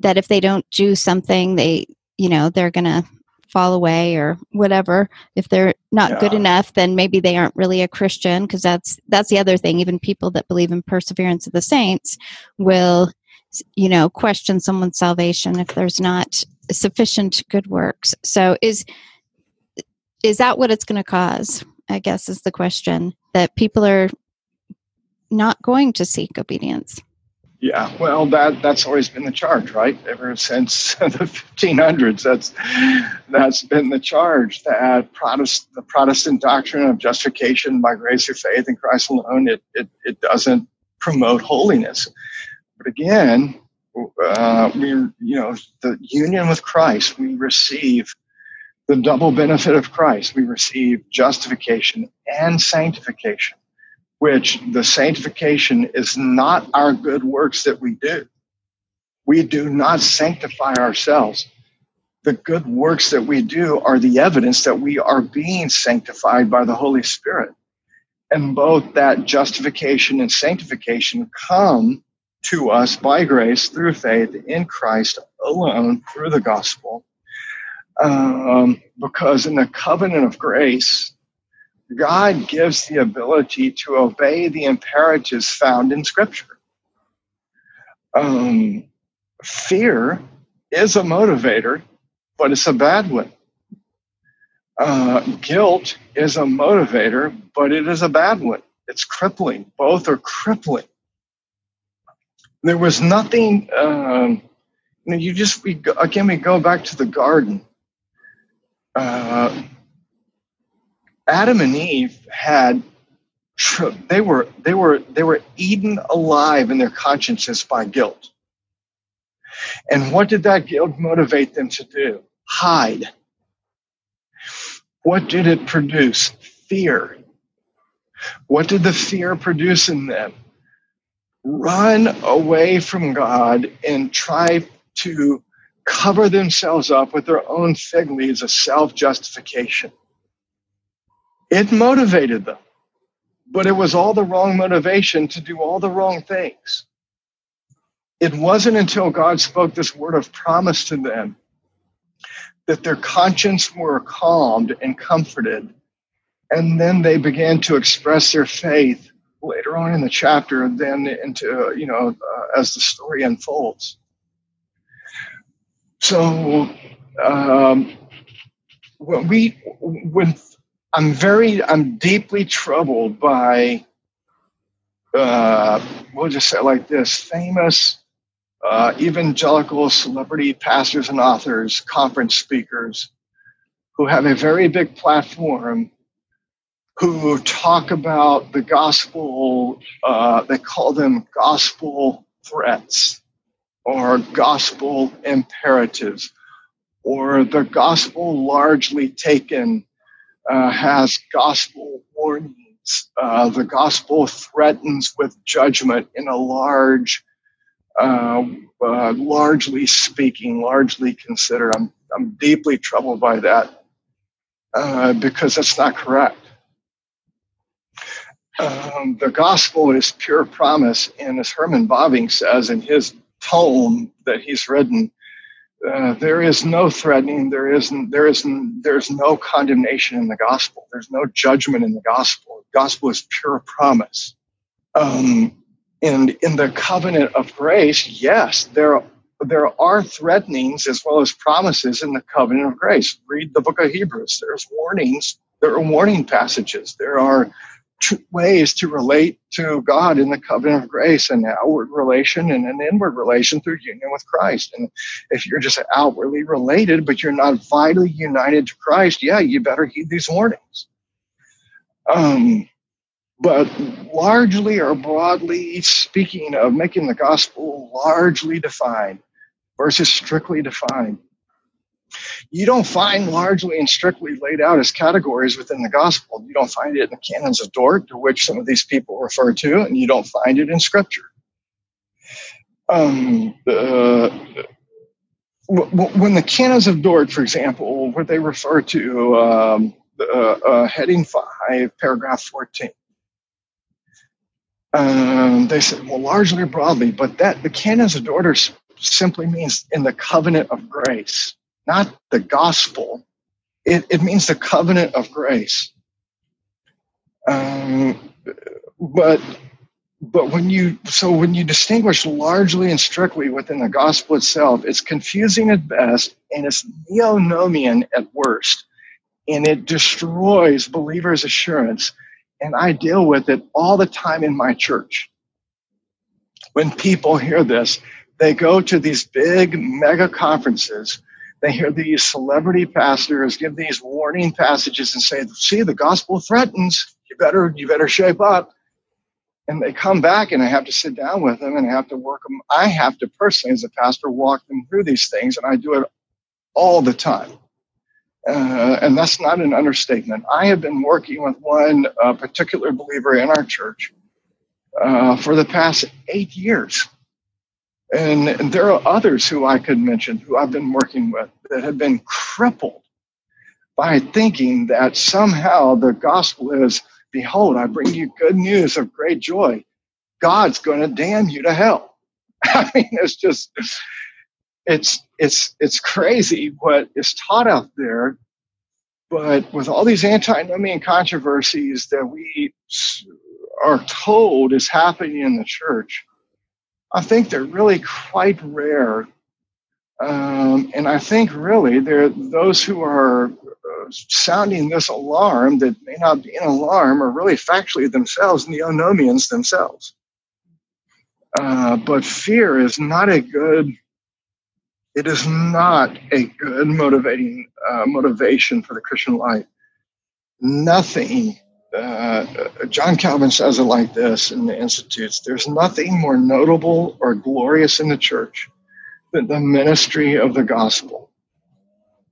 that if they don't do something they you know they're going to fall away or whatever. If they're not yeah. good enough then maybe they aren't really a christian because that's that's the other thing. Even people that believe in perseverance of the saints will you know question someone's salvation if there's not sufficient good works. So is is that what it's going to cause i guess is the question that people are not going to seek obedience yeah, well, that that's always been the charge, right? Ever since *laughs* the 1500s, that's that's been the charge that Protest, the Protestant doctrine of justification by grace through faith in Christ alone, it it, it doesn't promote holiness. But again, uh, we you know the union with Christ, we receive the double benefit of Christ. We receive justification and sanctification which the sanctification is not our good works that we do. We do not sanctify ourselves. The good works that we do are the evidence that we are being sanctified by the Holy Spirit. And both that justification and sanctification come to us by grace through faith in Christ alone through the gospel. Um, because in the covenant of grace, God gives the ability to obey the imperatives found in Scripture. Um, fear is a motivator, but it's a bad one. Uh, guilt is a motivator, but it is a bad one. It's crippling. Both are crippling. There was nothing. Um, you, know, you just we again we go back to the garden. Uh, Adam and Eve had they were they were they were eaten alive in their consciences by guilt. And what did that guilt motivate them to do? Hide. What did it produce? Fear. What did the fear produce in them? Run away from God and try to cover themselves up with their own fig leaves of self justification. It motivated them, but it was all the wrong motivation to do all the wrong things. It wasn't until God spoke this word of promise to them that their conscience were calmed and comforted. And then they began to express their faith later on in the chapter, and then into, you know, uh, as the story unfolds. So, um, when we, when I'm very, I'm deeply troubled by, uh, we'll just say like this famous uh, evangelical celebrity pastors and authors, conference speakers who have a very big platform who talk about the gospel, uh, they call them gospel threats or gospel imperatives, or the gospel largely taken uh, has gospel warnings. Uh, the gospel threatens with judgment in a large uh, uh, largely speaking, largely considered. I'm, I'm deeply troubled by that uh, because that's not correct. Um, the gospel is pure promise, and as Herman Bavinck says in his tome that he's written, uh, there is no threatening, there isn't, there isn't, there's no condemnation in the gospel. There's no judgment in the gospel. The gospel is pure promise. Um, and in the covenant of grace, yes, there, there are threatenings as well as promises in the covenant of grace. Read the book of Hebrews. There's warnings. There are warning passages. There are ways to relate to God in the covenant of grace, an outward relation and an inward relation through union with Christ. And if you're just outwardly related, but you're not vitally united to Christ, yeah, you better heed these warnings. Um, but largely or broadly speaking of making the gospel largely defined versus strictly defined. You don't find largely and strictly laid out as categories within the gospel. You don't find it in the canons of Dort, to which some of these people refer to, and you don't find it in scripture. Um, uh, when the canons of Dort, for example, where they refer to um, uh, uh, heading 5, paragraph 14, um, they said, well, largely broadly, but that the canons of Dort simply means in the covenant of grace, not the gospel. It, it means the covenant of grace. Um, but but when you so when you distinguish largely and strictly within the gospel itself, it's confusing at best and it's neonomian at worst, and it destroys believers' assurance and I deal with it all the time in my church. When people hear this, they go to these big mega conferences. They hear these celebrity pastors give these warning passages and say, "See, the gospel threatens. You better, you better shape up." And they come back, and I have to sit down with them and I have to work them. I have to personally, as a pastor, walk them through these things, and I do it all the time uh, and that's not an understatement. I have been working with one uh, particular believer in our church uh, for the past eight years. And, there are others who I could mention who I've been working with that have been crippled by thinking that somehow the gospel is behold, I bring you good news of great joy. God's going to damn you to hell. *laughs* I mean, it's just it's it's it's crazy what is taught out there But with all these antinomian controversies that we are told is happening in the church, I think they're really quite rare. Um, and I think really there those who are uh, sounding this alarm that may not be an alarm are really factually themselves neonomians themselves. Uh, but fear is not a good it is not a good motivating uh, motivation for the Christian life. Nothing. Uh, John Calvin says it like this in the Institutes there's nothing more notable or glorious in the church than the ministry of the gospel.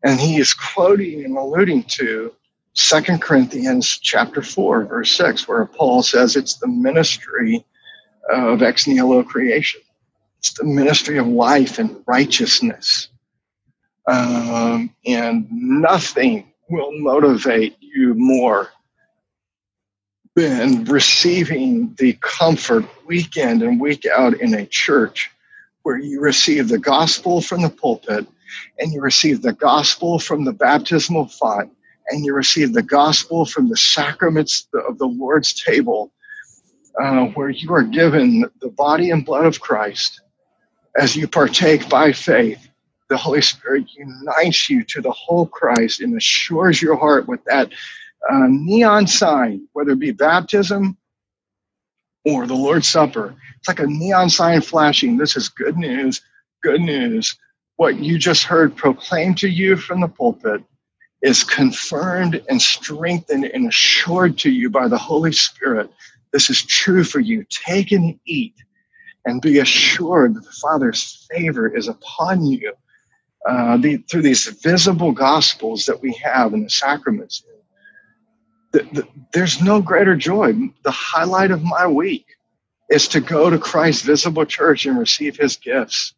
And he is quoting and alluding to Second Corinthians chapter 4, verse 6, where Paul says it's the ministry of ex nihilo creation. It's the ministry of life and righteousness. Um, and nothing will motivate you more than receiving the comfort week in and week out in a church where you receive the gospel from the pulpit and you receive the gospel from the baptismal font and you receive the gospel from the sacraments of the Lord's table, uh, where you are given the body and blood of Christ as you partake by faith, the Holy Spirit unites you to the whole Christ and assures your heart with that uh, neon sign, whether it be baptism or the Lord's Supper. It's like a neon sign flashing. This is good news, good news. What you just heard proclaimed to you from the pulpit is confirmed and strengthened and assured to you by the Holy Spirit. This is true for you. Take and eat and be assured that the Father's favor is upon you uh, the, through these visible gospels that we have in the sacraments. The, the, there's no greater joy. The highlight of my week is to go to Christ's visible church and receive his gifts,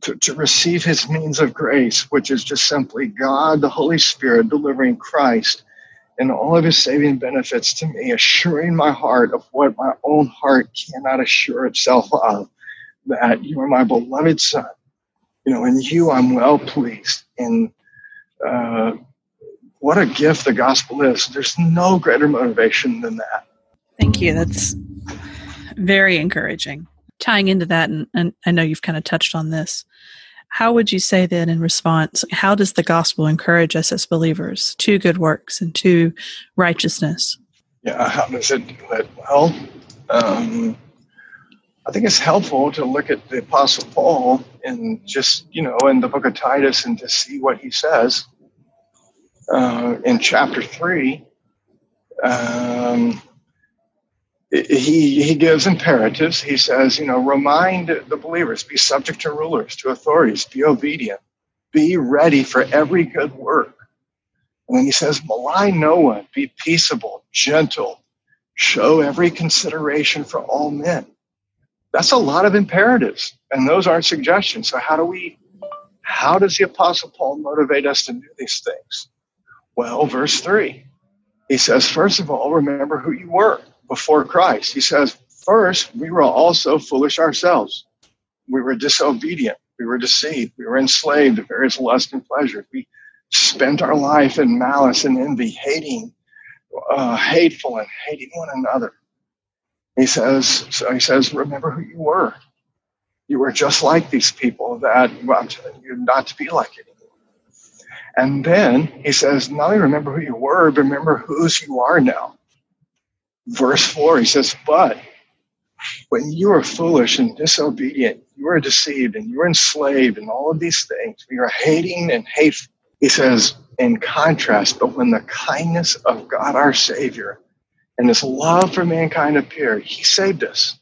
to, to receive his means of grace, which is just simply God, the Holy Spirit, delivering Christ and all of his saving benefits to me, assuring my heart of what my own heart cannot assure itself of that you are my beloved son. You know, in you I'm well pleased. And uh, what a gift the gospel is. There's no greater motivation than that. Thank you. That's very encouraging. Tying into that, and, and I know you've kind of touched on this, how would you say then in response how does the gospel encourage us as believers to good works and to righteousness yeah how does it do it well um, i think it's helpful to look at the apostle paul and just you know in the book of titus and to see what he says uh, in chapter 3 um, he he gives imperatives. He says, you know, remind the believers, be subject to rulers, to authorities, be obedient, be ready for every good work. And then he says, malign no one, be peaceable, gentle, show every consideration for all men. That's a lot of imperatives, and those aren't suggestions. So how do we how does the apostle Paul motivate us to do these things? Well, verse 3. He says, first of all, remember who you were before Christ. He says, First, we were also foolish ourselves. We were disobedient. We were deceived. We were enslaved to various lusts and pleasures. We spent our life in malice and envy, hating, uh, hateful, and hating one another. He says, so he says, remember who you were. You were just like these people that well, I'm telling you not to be like anymore. And then he says, not only remember who you were, but remember whose you are now verse 4, he says, But when you are foolish and disobedient, you are deceived and you are enslaved and all of these things, you are hating and hateful. He says, in contrast, but when the kindness of God our Savior and his love for mankind appeared, he saved us.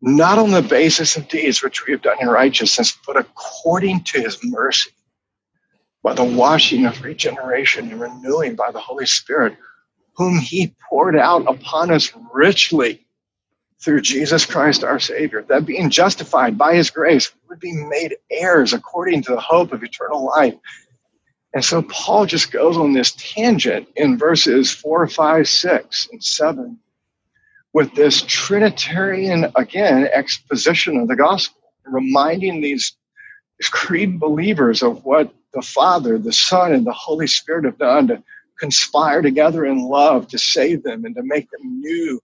Not on the basis of deeds which we have done in righteousness, but according to his mercy, by the washing of regeneration and renewing by the Holy Spirit, whom he poured out upon us richly through Jesus Christ our Savior, that being justified by his grace we would be made heirs according to the hope of eternal life. And so Paul just goes on this tangent in verses 4, 5, 6, and 7 with this Trinitarian, again, exposition of the gospel, reminding these, these Crete believers of what the the Father, the Son, and the Holy Spirit have done to conspire together in love to save them and to make them new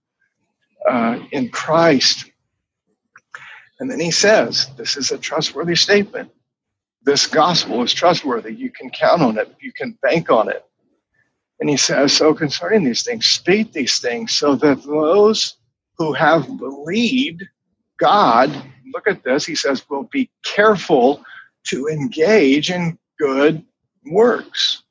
uh, in Christ. And then he says, This is a trustworthy statement. This gospel is trustworthy. You can count on it, you can bank on it. And he says, So concerning these things, speak these things so that those who have believed God, look at this, he says, will be careful to engage in good works.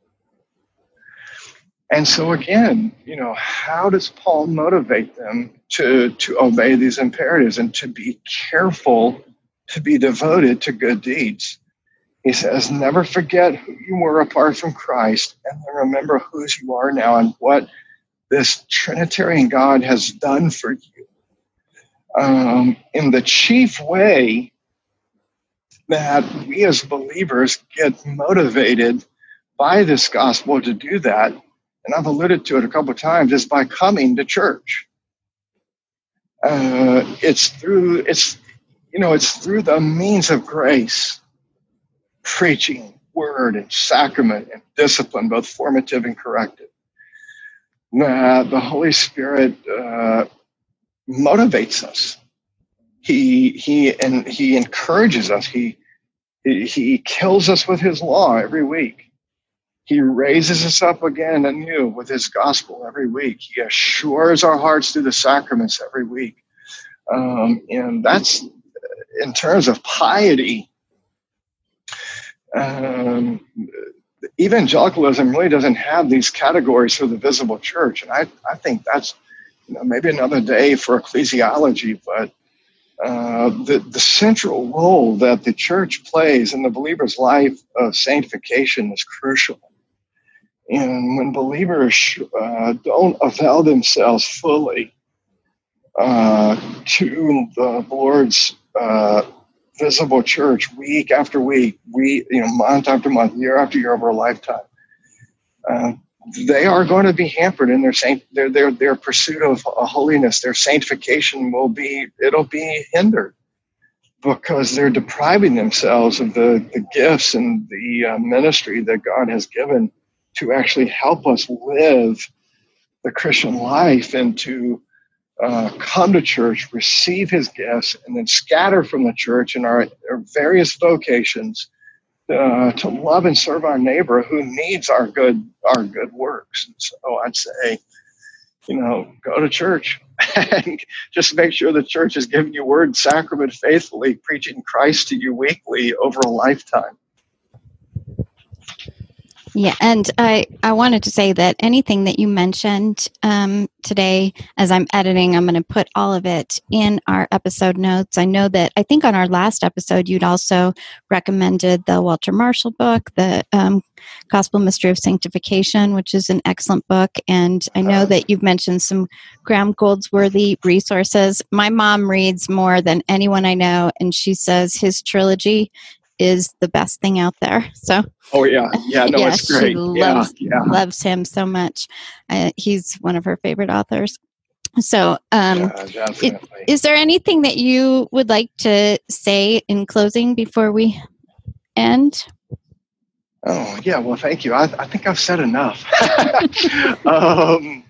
And so again, you know, how does Paul motivate them to, to obey these imperatives and to be careful to be devoted to good deeds? He says, never forget who you were apart from Christ and remember whose you are now and what this Trinitarian God has done for you. Um, in the chief way that we as believers get motivated by this gospel to do that, and I've alluded to it a couple of times, is by coming to church. Uh, it's through it's you know it's through the means of grace, preaching, word, and sacrament and discipline, both formative and corrective. Uh, the Holy Spirit uh, motivates us he he and he encourages us. He he kills us with his law every week. He raises us up again anew with his gospel every week. He assures our hearts through the sacraments every week. Um, and that's in terms of piety. Um, evangelicalism really doesn't have these categories for the visible church. And i, I think that's you know, maybe another day for ecclesiology but uh, the, the central role that the church plays in the believer's life of sanctification is crucial. And when believers uh, don't avail themselves fully uh, to the Lord's uh, visible church week after week, week, you know, month after month, year after year over a lifetime, uh, they are going to be hampered in their saint their their their pursuit of holiness their sanctification will be it'll be hindered because they're depriving themselves of the, the gifts and the uh, ministry that God has given to actually help us live the Christian life and to uh, come to church, receive his gifts, and then scatter from the church in our, our various vocations uh, to love and serve our neighbor who needs our good our good works. And so I'd say, you know, go to church *laughs* and just make sure the church is giving you word sacrament faithfully, preaching Christ to you weekly over a lifetime. Yeah, and I I wanted to say that anything that you mentioned um, today, as I'm editing, I'm going to put all of it in our episode notes. I know that I think on our last episode you'd also recommended the Walter Marshall book, the um, Gospel Mystery of Sanctification, which is an excellent book, and I know that you've mentioned some Graham Goldsworthy resources. My mom reads more than anyone I know, and she says his trilogy is the best thing out there. So, oh yeah, yeah, no, yeah, it's great. She loves, yeah, yeah. loves him so much. Uh, he's one of her favorite authors. So, um, yeah, it, is there anything that you would like to say in closing before we end? Oh yeah, well, thank you. I, I think I've said enough. *laughs* um,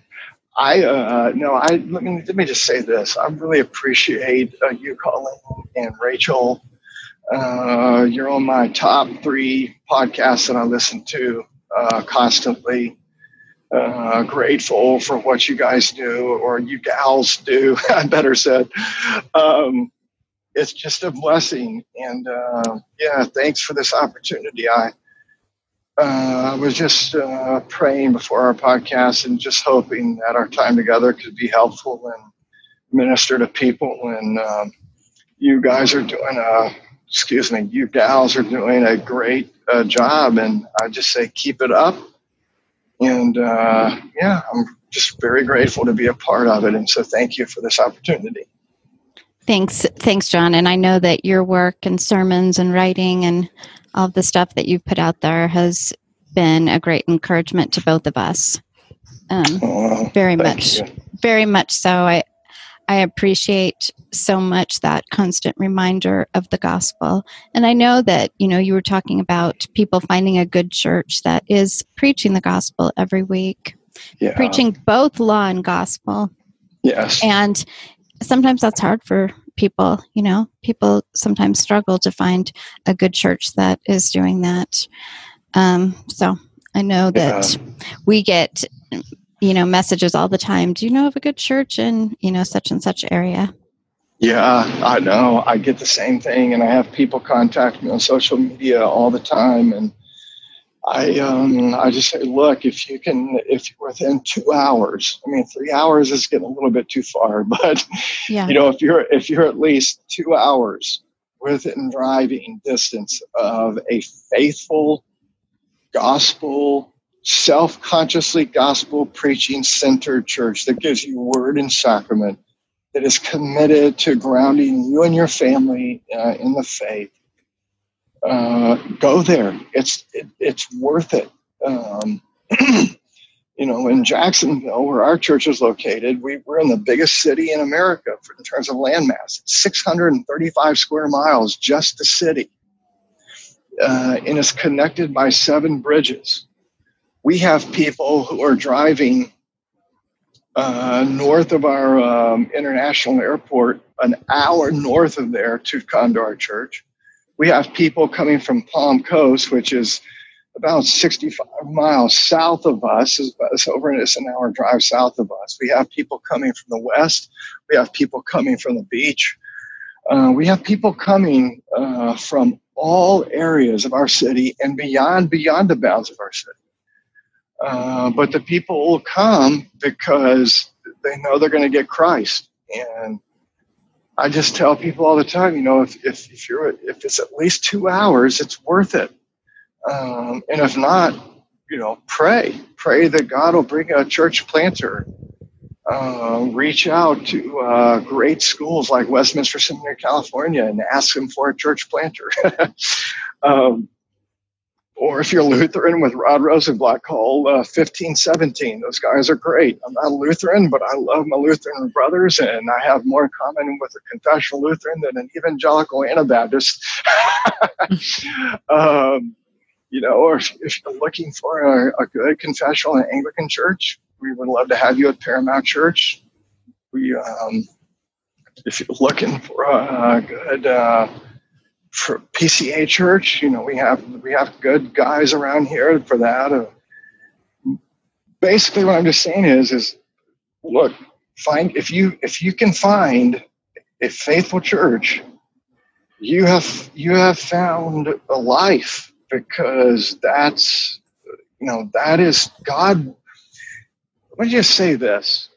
I uh, no, I let me let me just say this. I really appreciate uh, you Colleen and Rachel uh, you're on my top three podcasts that I listen to uh, constantly. Uh, grateful for what you guys do, or you gals do, *laughs* I better said. Um, it's just a blessing. And uh, yeah, thanks for this opportunity. I uh, was just uh, praying before our podcast and just hoping that our time together could be helpful and minister to people. And um, you guys are doing a excuse me, you gals are doing a great uh, job, and I just say keep it up. And uh, yeah, I'm just very grateful to be a part of it, and so thank you for this opportunity. Thanks, thanks, John. And I know that your work and sermons and writing and all the stuff that you've put out there has been a great encouragement to both of us. Um, oh, very much, you. very much so. I I appreciate so much that constant reminder of the gospel. And I know that, you know, you were talking about people finding a good church that is preaching the gospel every week, yeah. preaching both law and gospel. Yes. And sometimes that's hard for people, you know, people sometimes struggle to find a good church that is doing that. Um, so I know that yeah. we get you know messages all the time. Do you know of a good church in you know such and such area? Yeah i know. I get the same thing and i have people contact me on social media all the time and i um i just say look if you can if you're within two hours i mean three hours is getting a little bit too far *laughs* but yeah. you know if you're if you're at least two hours within driving distance of a faithful gospel self consciously gospel preaching centered church that gives you word and sacrament, that is committed to grounding you and your family uh, in the faith. Uh, go there. It's it, it's worth it. Um, *clears throat* you know, in Jacksonville, where our church is located, we, we're in the biggest city in America for, in terms of landmass. 635 square miles, just the city. Uh, and it's connected by seven bridges we have people who are driving uh, north of our um, international airport, an hour north of there to come to our church. We have people coming from Palm Coast, which is about 65 miles south of us. It's over it's an hour drive south of us. We have people coming from the west. We have people coming from the beach. Uh, we have people coming uh, from all areas of our city and beyond beyond the bounds of our city. Uh, but the people will come because they know they're going to get Christ. And I just tell people all the time, you know, if, if, if you're if it's at least two hours, it's worth it. Um, and if not, you know, pray, pray that God will bring a church planter. Uh, reach out to uh, great schools like Westminster Seminary, California, and ask them for a church planter. *laughs* um, or if you're Lutheran with Rod Rosenbladt, call uh, 1517. Those guys are great. I'm not a Lutheran, but I love my Lutheran brothers, and I have more in common with a confessional Lutheran than an evangelical Anabaptist. *laughs* um, you know, or if, if you're looking for a, a, good confessional Anglican church, we would love to have you at Paramount Church. We, um, if you're looking for a, a good uh, for PCA Church. You know, we have we have good guys around here for that. Uh, basically, what I'm just saying is, is look, find if you if you can find a faithful church, you have you have found a life because that's you know that is God. Let me just say this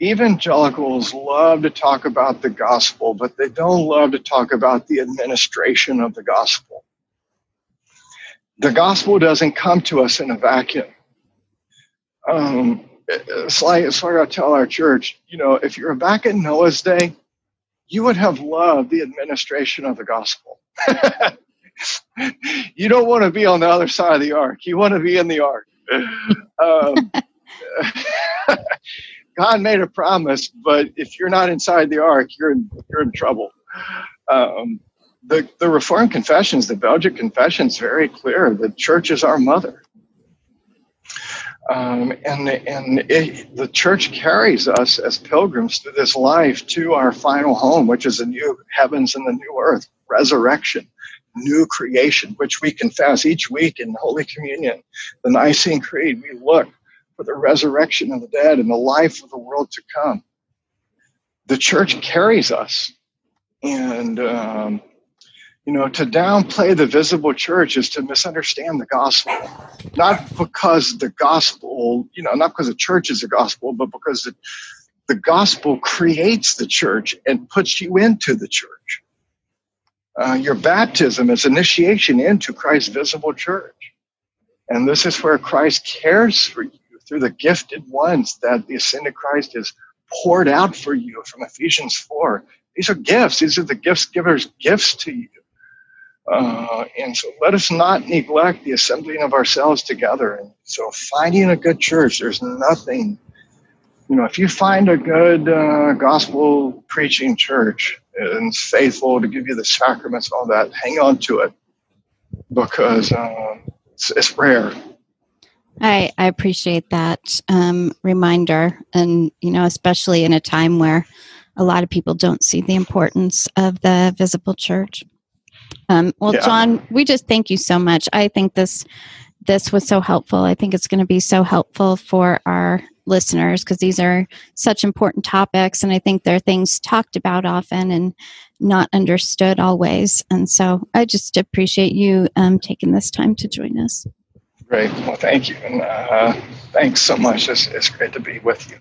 evangelicals love to talk about the gospel, but they don't love to talk about the administration of the gospel. The gospel doesn't come to us in a vacuum. Um, it's like, it's like I tell our church, you know, if you're back in Noah's day, you would have loved the administration of the gospel. *laughs* you don't want to be on the other side of the ark. You want to be in the ark. Um, *laughs* God made a promise, but if you're not inside the ark, you're in, you're in trouble. Um, the, the Reformed confessions, the Belgic confessions, very clear. The church is our mother. Um, and and it, the church carries us as pilgrims through this life to our final home, which is the new heavens and the new earth, resurrection, new creation, which we confess each week in Holy Communion, the Nicene Creed. We look for the resurrection of the dead and the life of the world to come. The church carries us. And, um, you know, to downplay the visible church is to misunderstand the gospel. Not because the gospel, you know, not because the church is the gospel, but because the, the gospel creates the church and puts you into the church. Uh, your baptism is initiation into Christ's visible church. And this is where Christ cares for you through the gifted ones that the ascended Christ has poured out for you from Ephesians 4. These are gifts. These are the gifts givers' gifts to you. Uh, and so let us not neglect the assembling of ourselves together. And so finding a good church, there's nothing you know, if you find a good uh, gospel preaching church and faithful to give you the sacraments all that, hang on to it because uh, it's, it's, rare. I, I appreciate that um, reminder. And, you know, especially in a time where a lot of people don't see the importance of the visible church. Um, well, yeah. John, we just thank you so much. I think this this was so helpful. I think it's going to be so helpful for our listeners because these are such important topics, and I think they're things talked about often and not understood always. And so, I just appreciate you um, taking this time to join us. Great. Well, thank you, and uh, thanks so much. It's, it's great to be with you.